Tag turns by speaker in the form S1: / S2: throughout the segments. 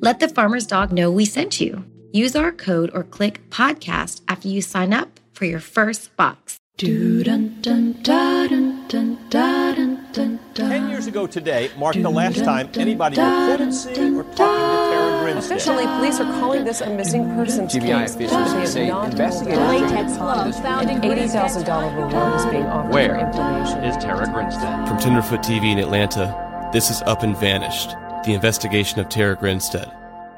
S1: Let the farmer's dog know we sent you. Use our code or click podcast after you sign up for your first box.
S2: Ten years ago today marked the last time anybody reported seeing or talking to Tara Grinstead.
S3: Officially, police are calling this a missing persons
S4: GBI
S3: case.
S4: officials say investigators
S3: latex glove found in $80,000 reward is being offered
S4: Where
S3: for information.
S4: is Tara Grinstead?
S5: From Tenderfoot TV in Atlanta, this is Up and Vanished, the investigation of Tara Grinstead.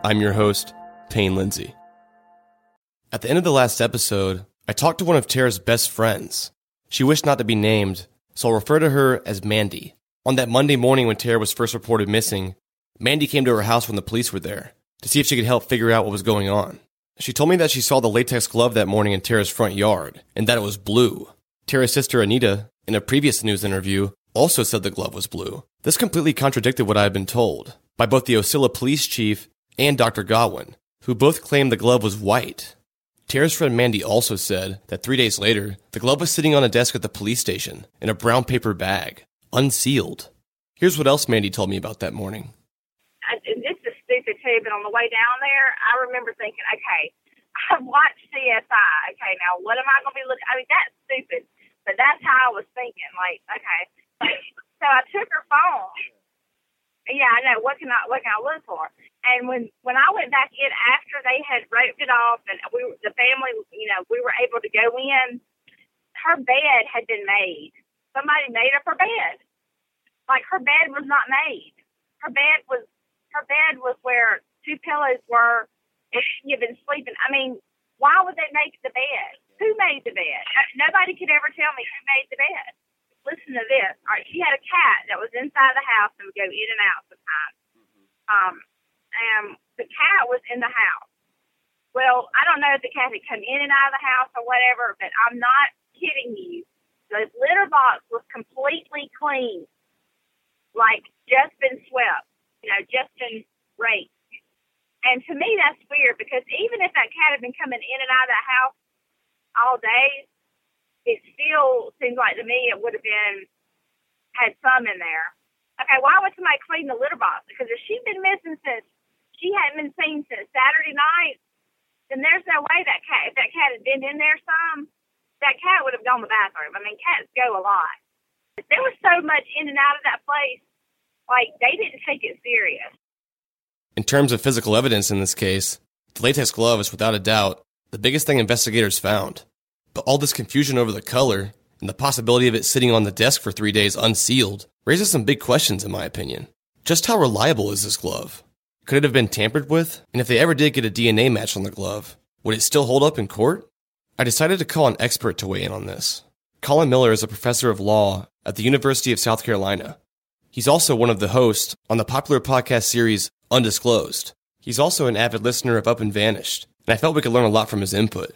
S5: I'm your host, Payne Lindsay. At the end of the last episode, I talked to one of Tara's best friends. She wished not to be named, so I'll refer to her as Mandy. On that Monday morning when Tara was first reported missing, Mandy came to her house when the police were there to see if she could help figure out what was going on. She told me that she saw the latex glove that morning in Tara's front yard and that it was blue. Tara's sister Anita, in a previous news interview, also said the glove was blue. This completely contradicted what I had been told by both the Ocilla police chief and Dr. Godwin, who both claimed the glove was white. Tara's friend Mandy also said that three days later, the glove was sitting on a desk at the police station in a brown paper bag, unsealed. Here's what else Mandy told me about that morning.
S6: I, this is stupid too, but on the way down there, I remember thinking, okay, I've watched CSI. Okay, now what am I going to be looking? I mean, that's stupid, but that's how I was thinking. Like, okay, so I took her phone. Yeah, I know. What can I what can I look for? And when when I went back in after they had roped it off, and we the family, you know, we were able to go in. Her bed had been made. Somebody made up her bed. Like her bed was not made. Her bed was her bed was where two pillows were, and she had been sleeping. I mean, why would they make the bed? Who made the bed? Nobody could ever tell me who made the bed. Listen to this. All right, she had a cat that was inside the house and would go in and out sometimes. Um, and the cat was in the house. Well, I don't know if the cat had come in and out of the house or whatever, but I'm not kidding you. The litter box was completely clean, like just been swept, you know, just been raked. And to me, that's weird because even if that cat had been coming in and out of the house all day, it still seems like to me it would have been had some in there. Okay, why would somebody clean the litter box? Because if she'd been missing since she hadn't been seen since Saturday night, then there's no way that cat if that cat had been in there some, that cat would have gone to the bathroom. I mean, cats go a lot. There was so much in and out of that place, like they didn't take it serious.
S5: In terms of physical evidence in this case, the latex glove is without a doubt the biggest thing investigators found. But all this confusion over the color and the possibility of it sitting on the desk for three days unsealed raises some big questions, in my opinion. Just how reliable is this glove? Could it have been tampered with? And if they ever did get a DNA match on the glove, would it still hold up in court? I decided to call an expert to weigh in on this. Colin Miller is a professor of law at the University of South Carolina. He's also one of the hosts on the popular podcast series Undisclosed. He's also an avid listener of Up and Vanished, and I felt we could learn a lot from his input.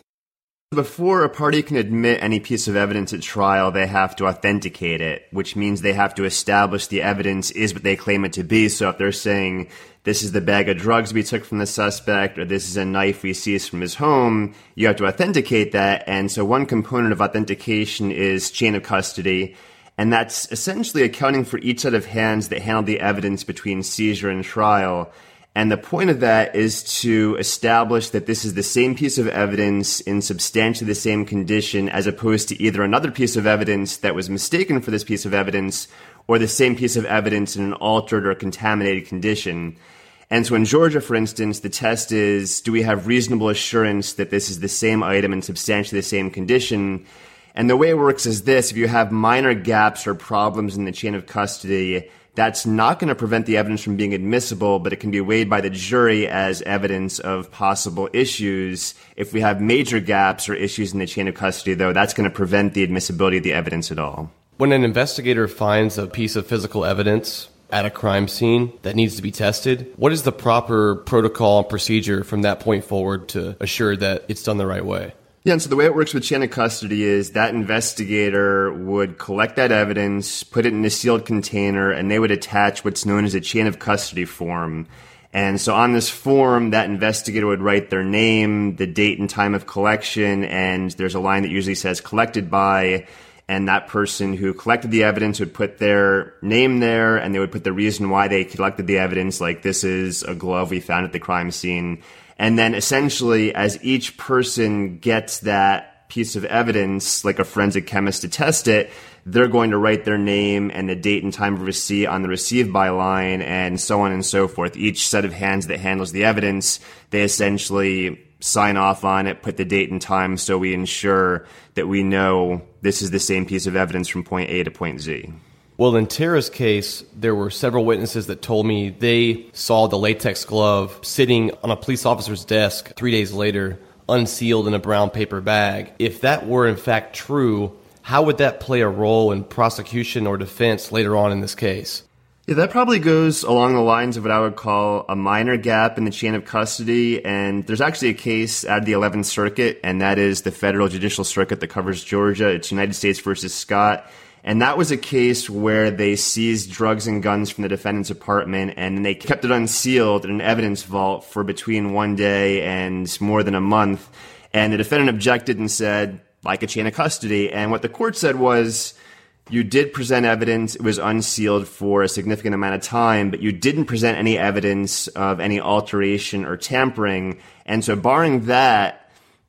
S7: Before a party can admit any piece of evidence at trial, they have to authenticate it, which means they have to establish the evidence is what they claim it to be. So if they're saying this is the bag of drugs we took from the suspect or this is a knife we seized from his home, you have to authenticate that. And so one component of authentication is chain of custody. And that's essentially accounting for each set of hands that handled the evidence between seizure and trial. And the point of that is to establish that this is the same piece of evidence in substantially the same condition as opposed to either another piece of evidence that was mistaken for this piece of evidence or the same piece of evidence in an altered or contaminated condition. And so in Georgia, for instance, the test is do we have reasonable assurance that this is the same item in substantially the same condition? And the way it works is this if you have minor gaps or problems in the chain of custody, that's not going to prevent the evidence from being admissible, but it can be weighed by the jury as evidence of possible issues. If we have major gaps or issues in the chain of custody, though, that's going to prevent the admissibility of the evidence at all.
S5: When an investigator finds a piece of physical evidence at a crime scene that needs to be tested, what is the proper protocol and procedure from that point forward to assure that it's done the right way?
S7: Yeah, and so the way it works with chain of custody is that investigator would collect that evidence, put it in a sealed container, and they would attach what's known as a chain of custody form. And so on this form, that investigator would write their name, the date and time of collection, and there's a line that usually says collected by, and that person who collected the evidence would put their name there, and they would put the reason why they collected the evidence, like this is a glove we found at the crime scene and then essentially, as each person gets that piece of evidence, like a forensic chemist to test it, they're going to write their name and the date and time of receipt on the receive by line and so on and so forth. Each set of hands that handles the evidence, they essentially sign off on it, put the date and time so we ensure that we know this is the same piece of evidence from point A to point Z.
S5: Well, in Tara's case, there were several witnesses that told me they saw the latex glove sitting on a police officer's desk three days later, unsealed in a brown paper bag. If that were in fact true, how would that play a role in prosecution or defense later on in this case?
S7: Yeah, that probably goes along the lines of what I would call a minor gap in the chain of custody. And there's actually a case out of the 11th Circuit, and that is the Federal Judicial Circuit that covers Georgia. It's United States versus Scott. And that was a case where they seized drugs and guns from the defendant's apartment and they kept it unsealed in an evidence vault for between one day and more than a month. And the defendant objected and said, like a chain of custody. And what the court said was, you did present evidence. It was unsealed for a significant amount of time, but you didn't present any evidence of any alteration or tampering. And so barring that,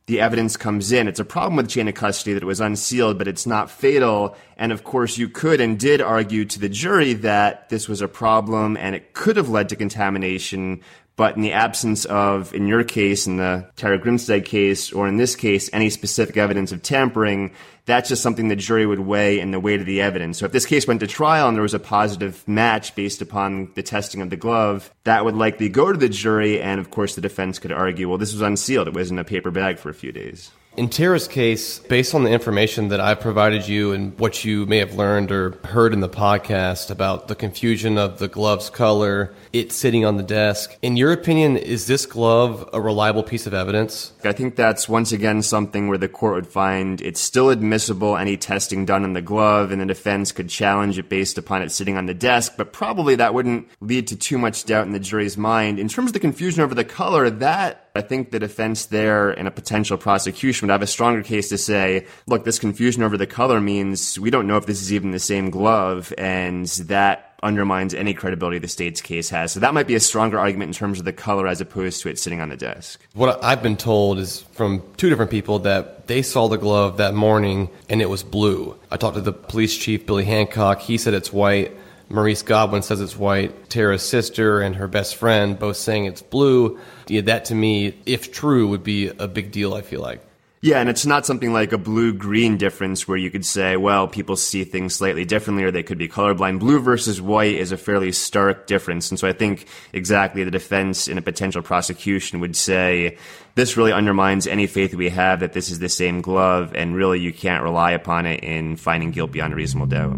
S7: the evidence comes in. It's a problem with chain of custody that it was unsealed, but it's not fatal. And of course, you could and did argue to the jury that this was a problem and it could have led to contamination. But in the absence of, in your case, in the Tara Grinstead case, or in this case, any specific evidence of tampering, that's just something the jury would weigh in the weight of the evidence. So if this case went to trial and there was a positive match based upon the testing of the glove, that would likely go to the jury. And of course, the defense could argue, well, this was unsealed. It was in a paper bag for a few days.
S5: In Tara's case, based on the information that I've provided you and what you may have learned or heard in the podcast about the confusion of the glove's color, it sitting on the desk, in your opinion, is this glove a reliable piece of evidence?
S7: I think that's once again something where the court would find it's still admissible any testing done on the glove and the defense could challenge it based upon it sitting on the desk, but probably that wouldn't lead to too much doubt in the jury's mind. In terms of the confusion over the color, that I think the defense there in a potential prosecution would have a stronger case to say, look, this confusion over the color means we don't know if this is even the same glove, and that undermines any credibility the state's case has. So that might be a stronger argument in terms of the color as opposed to it sitting on the desk.
S5: What I've been told is from two different people that they saw the glove that morning and it was blue. I talked to the police chief, Billy Hancock. He said it's white. Maurice Godwin says it's white. Tara's sister and her best friend both saying it's blue. Yeah, that to me, if true, would be a big deal, I feel like.
S7: Yeah, and it's not something like a blue green difference where you could say, well, people see things slightly differently or they could be colorblind. Blue versus white is a fairly stark difference. And so I think exactly the defense in a potential prosecution would say, this really undermines any faith we have that this is the same glove, and really you can't rely upon it in finding guilt beyond a reasonable doubt.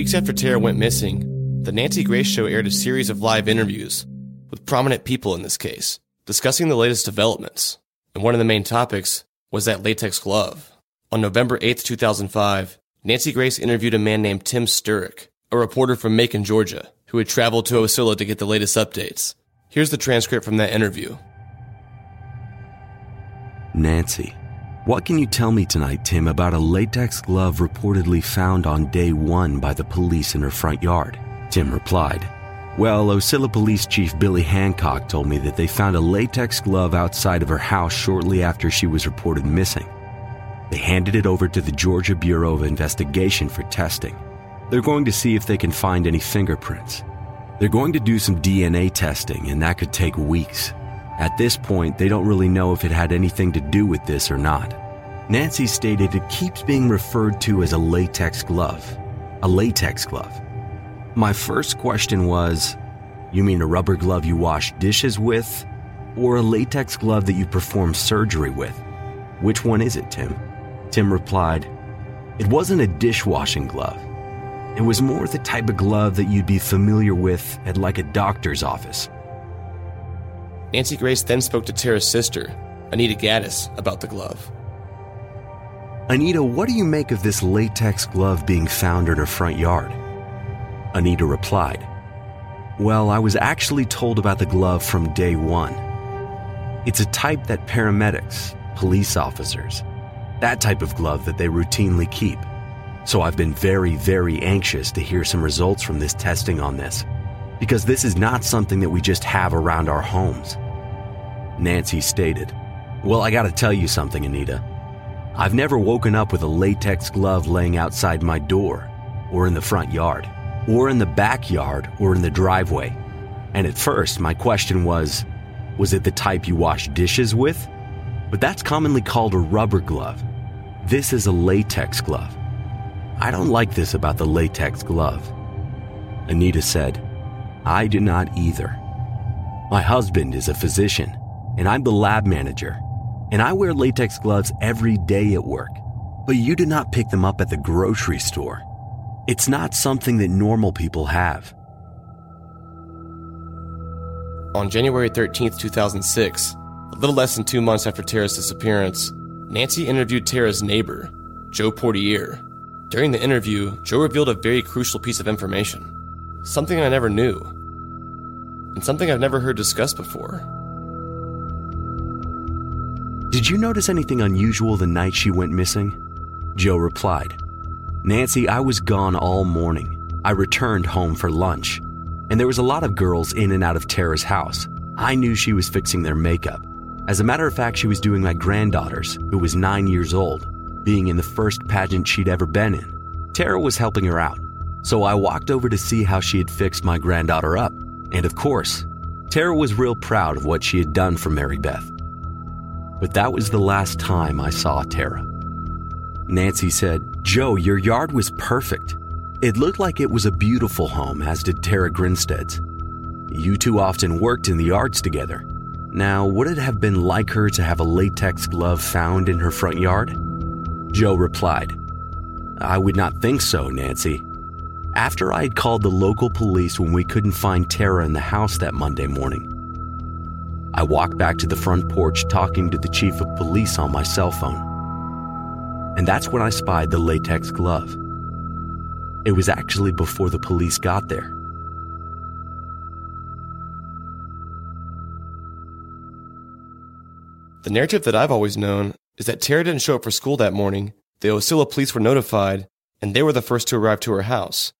S5: Weeks after Tara went missing, the Nancy Grace Show aired a series of live interviews with prominent people in this case, discussing the latest developments. And one of the main topics was that latex glove. On November 8, 2005, Nancy Grace interviewed a man named Tim Sturrock, a reporter from Macon, Georgia, who had traveled to Ocilla to get the latest updates. Here's the transcript from that interview.
S8: Nancy, what can you tell me tonight, Tim, about a latex glove reportedly found on day one by the police in her front yard? Tim replied, Well, Ocilla Police Chief Billy Hancock told me that they found a latex glove outside of her house shortly after she was reported missing. They handed it over to the Georgia Bureau of Investigation for testing. They're going to see if they can find any fingerprints. They're going to do some DNA testing, and that could take weeks. At this point, they don't really know if it had anything to do with this or not. Nancy stated it keeps being referred to as a latex glove. A latex glove. My first question was You mean a rubber glove you wash dishes with? Or a latex glove that you perform surgery with? Which one is it, Tim? Tim replied, It wasn't a dishwashing glove. It was more the type of glove that you'd be familiar with at like a doctor's office.
S5: Nancy Grace then spoke to Tara's sister, Anita Gaddis, about the glove.
S8: Anita, what do you make of this latex glove being found in her front yard? Anita replied, Well, I was actually told about the glove from day one. It's a type that paramedics, police officers, that type of glove that they routinely keep. So I've been very, very anxious to hear some results from this testing on this, because this is not something that we just have around our homes. Nancy stated, Well, I gotta tell you something, Anita. I've never woken up with a latex glove laying outside my door, or in the front yard, or in the backyard, or in the driveway. And at first, my question was was it the type you wash dishes with? But that's commonly called a rubber glove. This is a latex glove. I don't like this about the latex glove. Anita said, I do not either. My husband is a physician, and I'm the lab manager, and I wear latex gloves every day at work. But you do not pick them up at the grocery store. It's not something that normal people have.
S5: On January 13, 2006, a little less than two months after Tara's disappearance, Nancy interviewed Tara's neighbor, Joe Portier. During the interview, Joe revealed a very crucial piece of information. Something I never knew. And something I've never heard discussed before.
S8: Did you notice anything unusual the night she went missing? Joe replied, Nancy, I was gone all morning. I returned home for lunch. and there was a lot of girls in and out of Tara's house. I knew she was fixing their makeup. As a matter of fact, she was doing my granddaughter's, who was nine years old, being in the first pageant she'd ever been in. Tara was helping her out, so I walked over to see how she had fixed my granddaughter up. And of course, Tara was real proud of what she had done for Mary Beth. But that was the last time I saw Tara. Nancy said, Joe, your yard was perfect. It looked like it was a beautiful home, as did Tara Grinstead's. You two often worked in the yards together. Now, would it have been like her to have a latex glove found in her front yard? Joe replied, I would not think so, Nancy. After I had called the local police when we couldn't find Tara in the house that Monday morning, I walked back to the front porch talking to the chief of police on my cell phone. And that's when I spied the latex glove. It was actually before the police got there.
S5: The narrative that I've always known is that Tara didn't show up for school that morning, the Ocilla police were notified, and they were the first to arrive to her house.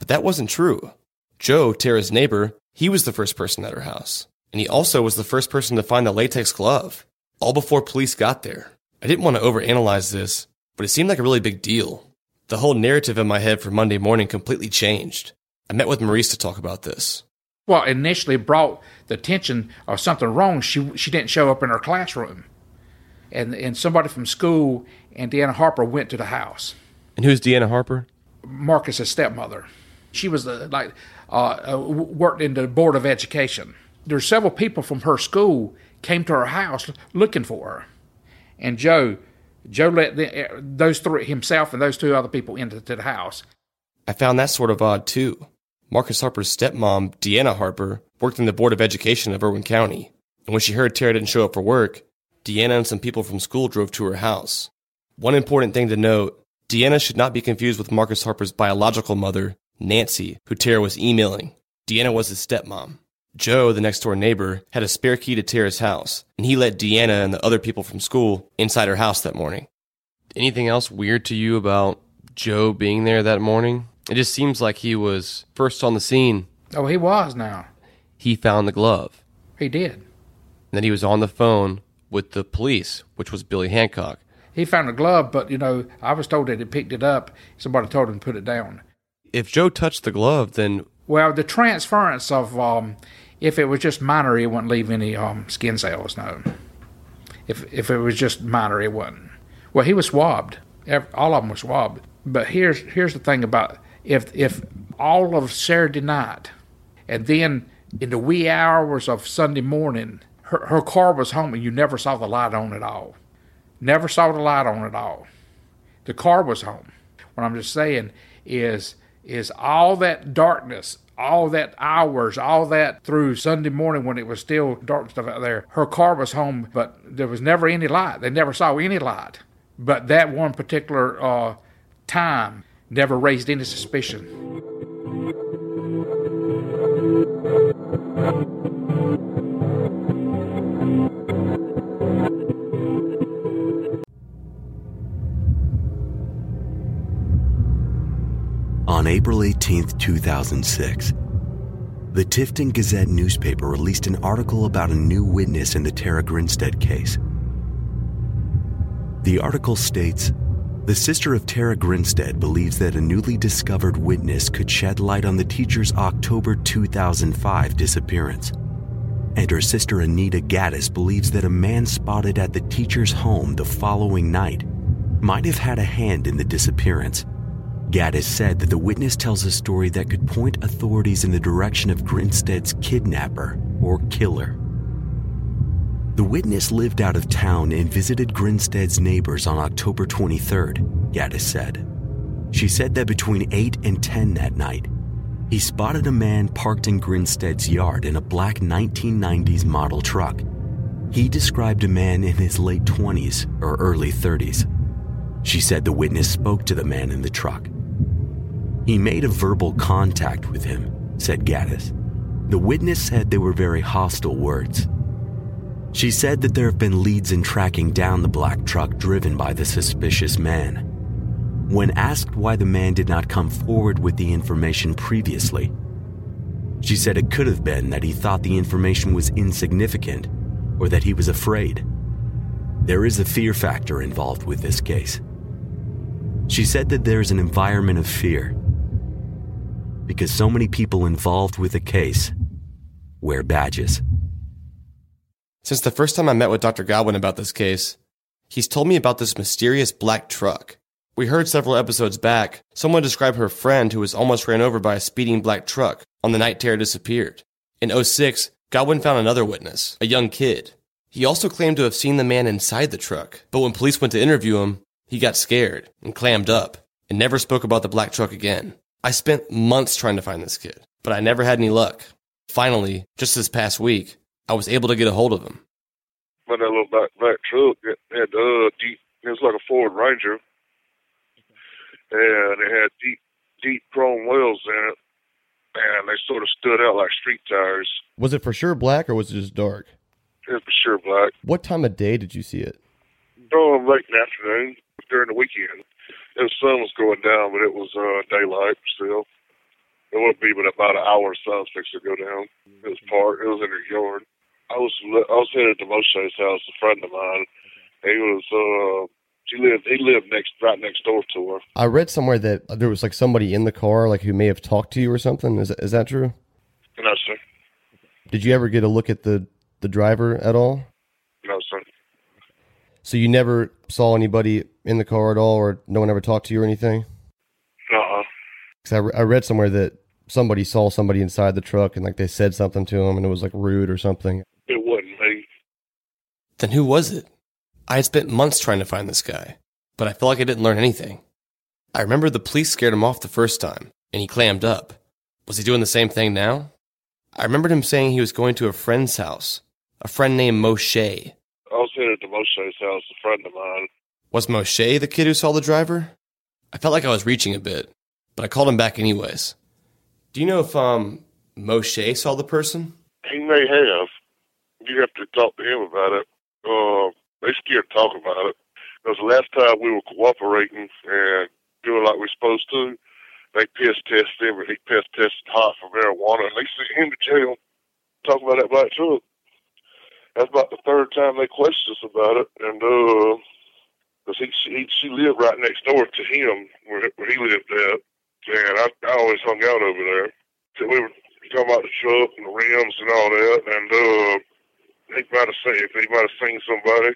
S5: But that wasn't true. Joe, Tara's neighbor, he was the first person at her house. And he also was the first person to find the latex glove, all before police got there. I didn't want to overanalyze this, but it seemed like a really big deal. The whole narrative in my head for Monday morning completely changed. I met with Maurice to talk about this.
S9: Well, initially brought the attention of something wrong. She she didn't show up in her classroom, and and somebody from school and Deanna Harper went to the house.
S5: And who's Deanna Harper?
S9: Marcus's stepmother. She was the, like uh, uh, worked in the board of education. There's several people from her school came to her house looking for her, and Joe Joe let the, uh, those three himself and those two other people into the house.
S5: I found that sort of odd too. Marcus Harper's stepmom, Deanna Harper, worked in the Board of Education of Irwin County, and when she heard Tara didn't show up for work, Deanna and some people from school drove to her house. One important thing to note Deanna should not be confused with Marcus Harper's biological mother, Nancy, who Tara was emailing. Deanna was his stepmom. Joe, the next door neighbor, had a spare key to Tara's house, and he let Deanna and the other people from school inside her house that morning. Anything else weird to you about Joe being there that morning? It just seems like he was first on the scene.
S9: Oh, he was now.
S5: He found the glove.
S9: He did. And
S5: then he was on the phone with the police, which was Billy Hancock.
S9: He found the glove, but you know, I was told that he picked it up. Somebody told him to put it down.
S5: If Joe touched the glove, then
S9: well, the transference of um, if it was just minor, it wouldn't leave any um, skin cells. No. If if it was just minor, it wouldn't. Well, he was swabbed. All of them were swabbed. But here's here's the thing about if if all of Saturday night, and then in the wee hours of Sunday morning, her, her car was home and you never saw the light on at all. Never saw the light on at all. The car was home. What I'm just saying is is all that darkness, all that hours, all that through Sunday morning when it was still dark stuff out there. Her car was home, but there was never any light. They never saw any light. But that one particular uh, time never raised any suspicion.
S8: On April 18, 2006, the Tifton Gazette newspaper released an article about a new witness in the Tara Grinstead case. The article states the sister of Tara Grinstead believes that a newly discovered witness could shed light on the teacher's October 2005 disappearance. And her sister Anita Gaddis believes that a man spotted at the teacher's home the following night might have had a hand in the disappearance. Gaddis said that the witness tells a story that could point authorities in the direction of Grinstead's kidnapper or killer. The witness lived out of town and visited Grinstead's neighbors on October 23rd, Gaddis said. She said that between 8 and 10 that night, he spotted a man parked in Grinstead's yard in a black 1990s model truck. He described a man in his late 20s or early 30s. She said the witness spoke to the man in the truck. He made a verbal contact with him, said Gaddis. The witness said they were very hostile words. She said that there have been leads in tracking down the black truck driven by the suspicious man. When asked why the man did not come forward with the information previously, She said it could have been that he thought the information was insignificant or that he was afraid. There is a fear factor involved with this case. She said that there's an environment of fear because so many people involved with the case wear badges.
S5: Since the first time I met with Dr. Godwin about this case, he's told me about this mysterious black truck. We heard several episodes back someone describe her friend who was almost ran over by a speeding black truck on the night Tara disappeared. In 06, Godwin found another witness, a young kid. He also claimed to have seen the man inside the truck, but when police went to interview him, he got scared and clammed up and never spoke about the black truck again. I spent months trying to find this kid, but I never had any luck. Finally, just this past week, I was able to get a hold of him.
S10: But that little black, black truck it had uh deep. It was like a Ford Ranger, and it had deep, deep chrome wheels in it, and they sort of stood out like street tires.
S5: Was it for sure black or was it just dark?
S10: It was for sure black.
S5: What time of day did you see it?
S10: Oh, late in the afternoon during the weekend. The sun was going down, but it was uh, daylight still. It wouldn't be but about an hour sun fixed to go down. It was parked. It was in her yard. I was I was headed to Moshe's house. A friend of mine. He was uh she lived he lived next right next door to her.
S5: I read somewhere that there was like somebody in the car, like who may have talked to you or something. Is that, is that true?
S10: No sir.
S5: Did you ever get a look at the the driver at all?
S10: No sir.
S5: So you never saw anybody in the car at all, or no one ever talked to you or anything?
S10: Uh-uh.
S5: Because I, re- I read somewhere that somebody saw somebody inside the truck and like they said something to him and it was like rude or something.
S10: It wasn't me.
S5: Then who was it? I had spent months trying to find this guy, but I felt like I didn't learn anything. I remember the police scared him off the first time, and he clammed up. Was he doing the same thing now? I remembered him saying he was going to a friend's house, a friend named Moshe.
S10: I was headed to Moshe's house. A friend of mine.
S5: Was Moshe the kid who saw the driver? I felt like I was reaching a bit, but I called him back anyways. Do you know if um Moshe saw the person?
S10: He may have. You have to talk to him about it. Uh, they scared to talk about it. Because the last time we were cooperating and doing like we're supposed to, they piss tested him, and he piss tested hot for marijuana, and they sent him to jail. Talking about that black truck. That's about the third time they questioned us about it, and uh, because he, he she lived right next door to him where where he lived at, and I, I always hung out over there. So we were talking about the truck and the rims and all that, and uh, he might have seen if have seen somebody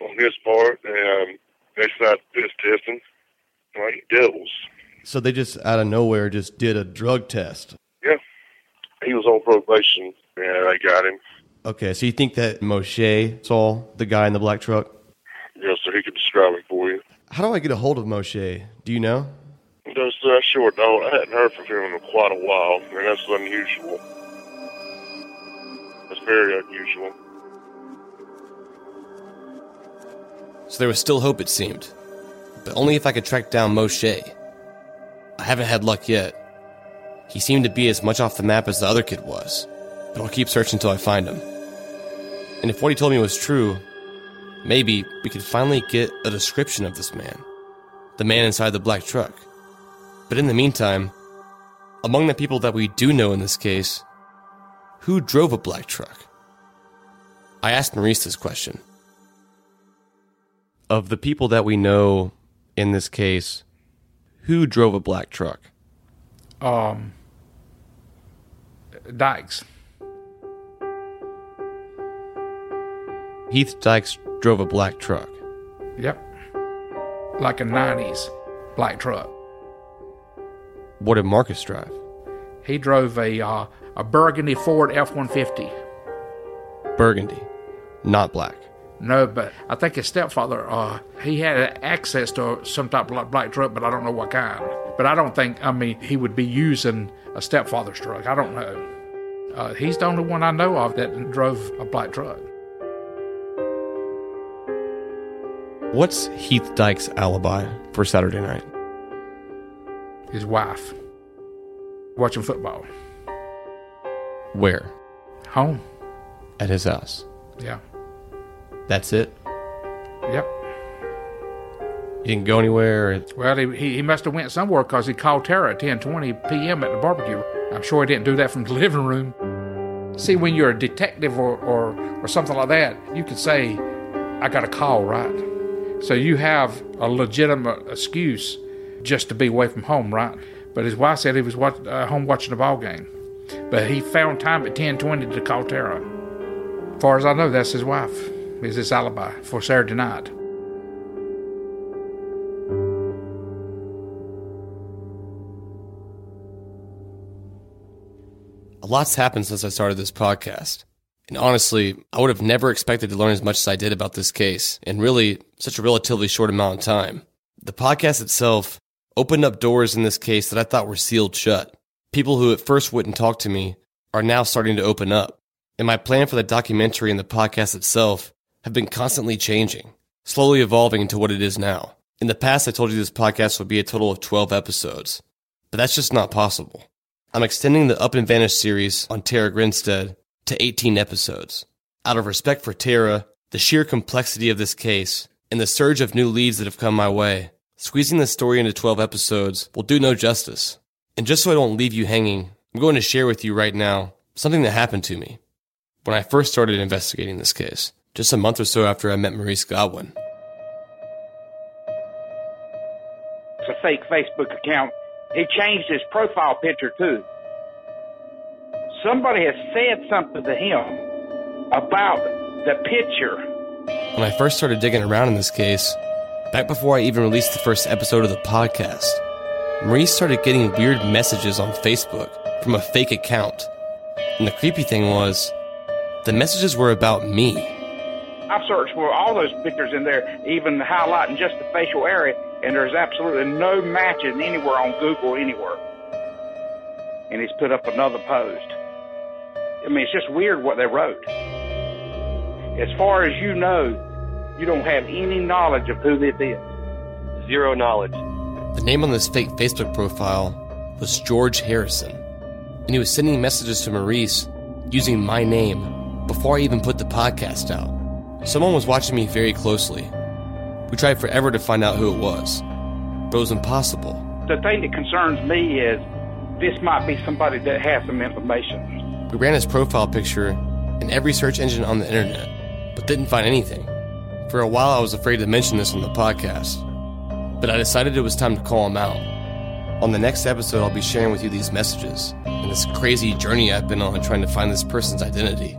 S10: on his part, and they started piss testing like devils.
S5: So they just out of nowhere just did a drug test.
S10: Yeah, he was on probation, and they got him.
S5: Okay, so you think that Moshe saw the guy in the black truck?
S10: Yes, sir. He could describe it for you.
S5: How do I get a hold of Moshe? Do you know?
S10: No, sir, I sure don't. I hadn't heard from him in quite a while, and that's unusual. That's very unusual.
S5: So there was still hope, it seemed. But only if I could track down Moshe. I haven't had luck yet. He seemed to be as much off the map as the other kid was, but I'll keep searching until I find him. And if what he told me was true, maybe we could finally get a description of this man. The man inside the black truck. But in the meantime, among the people that we do know in this case, who drove a black truck? I asked Maurice this question. Of the people that we know in this case, who drove a black truck?
S9: Um, Dykes.
S5: Heath Dykes drove a black truck.
S9: Yep. Like a 90s black truck.
S5: What did Marcus drive?
S9: He drove a uh, a burgundy Ford F 150.
S5: Burgundy, not black.
S9: No, but I think his stepfather, uh, he had access to some type of black truck, but I don't know what kind. But I don't think, I mean, he would be using a stepfather's truck. I don't know. Uh, he's the only one I know of that drove a black truck.
S5: What's Heath Dyke's alibi for Saturday night?
S9: His wife. Watching football.
S5: Where?
S9: Home.
S5: At his house.
S9: Yeah.
S5: That's it?
S9: Yep.
S5: He didn't go anywhere?
S9: Well, he, he, he must have went somewhere because he called Tara at 10.20 p.m. at the barbecue. I'm sure he didn't do that from the living room. See, when you're a detective or, or, or something like that, you can say, I got a call, right? So you have a legitimate excuse just to be away from home, right? But his wife said he was watch, uh, home watching the ball game. But he found time at 10:20 to call Tara. As far as I know, that's his wife. Is his alibi for Saturday night.
S5: A lot's happened since I started this podcast. And honestly, I would have never expected to learn as much as I did about this case in really such a relatively short amount of time. The podcast itself opened up doors in this case that I thought were sealed shut. People who at first wouldn't talk to me are now starting to open up. And my plan for the documentary and the podcast itself have been constantly changing, slowly evolving into what it is now. In the past, I told you this podcast would be a total of 12 episodes, but that's just not possible. I'm extending the Up and Vanish series on Tara Grinstead to 18 episodes. Out of respect for Tara, the sheer complexity of this case, and the surge of new leads that have come my way, squeezing the story into 12 episodes will do no justice. And just so I don't leave you hanging, I'm going to share with you right now something that happened to me when I first started investigating this case, just a month or so after I met Maurice Godwin.
S11: It's a fake Facebook account. He changed his profile picture too. Somebody has said something to him about the picture.
S5: When I first started digging around in this case, back before I even released the first episode of the podcast, Maurice started getting weird messages on Facebook from a fake account. And the creepy thing was, the messages were about me.
S11: I've searched for all those pictures in there, even highlighting just the facial area, and there's absolutely no matches anywhere on Google anywhere. And he's put up another post. I mean, it's just weird what they wrote. As far as you know, you don't have any knowledge of who this is.
S4: Zero knowledge.
S5: The name on this fake Facebook profile was George Harrison, and he was sending messages to Maurice using my name before I even put the podcast out. Someone was watching me very closely. We tried forever to find out who it was, but it was impossible.
S11: The thing that concerns me is this might be somebody that has some information.
S5: We ran his profile picture in every search engine on the internet, but didn't find anything. For a while, I was afraid to mention this on the podcast, but I decided it was time to call him out. On the next episode, I'll be sharing with you these messages and this crazy journey I've been on trying to find this person's identity.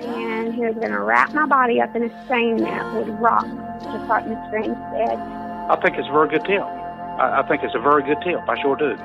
S12: And he was going to wrap my body up in a stain net with rocks, just like Mr. Green said.
S11: I think it's a very good tip. I, I think it's a very good tip. I sure do.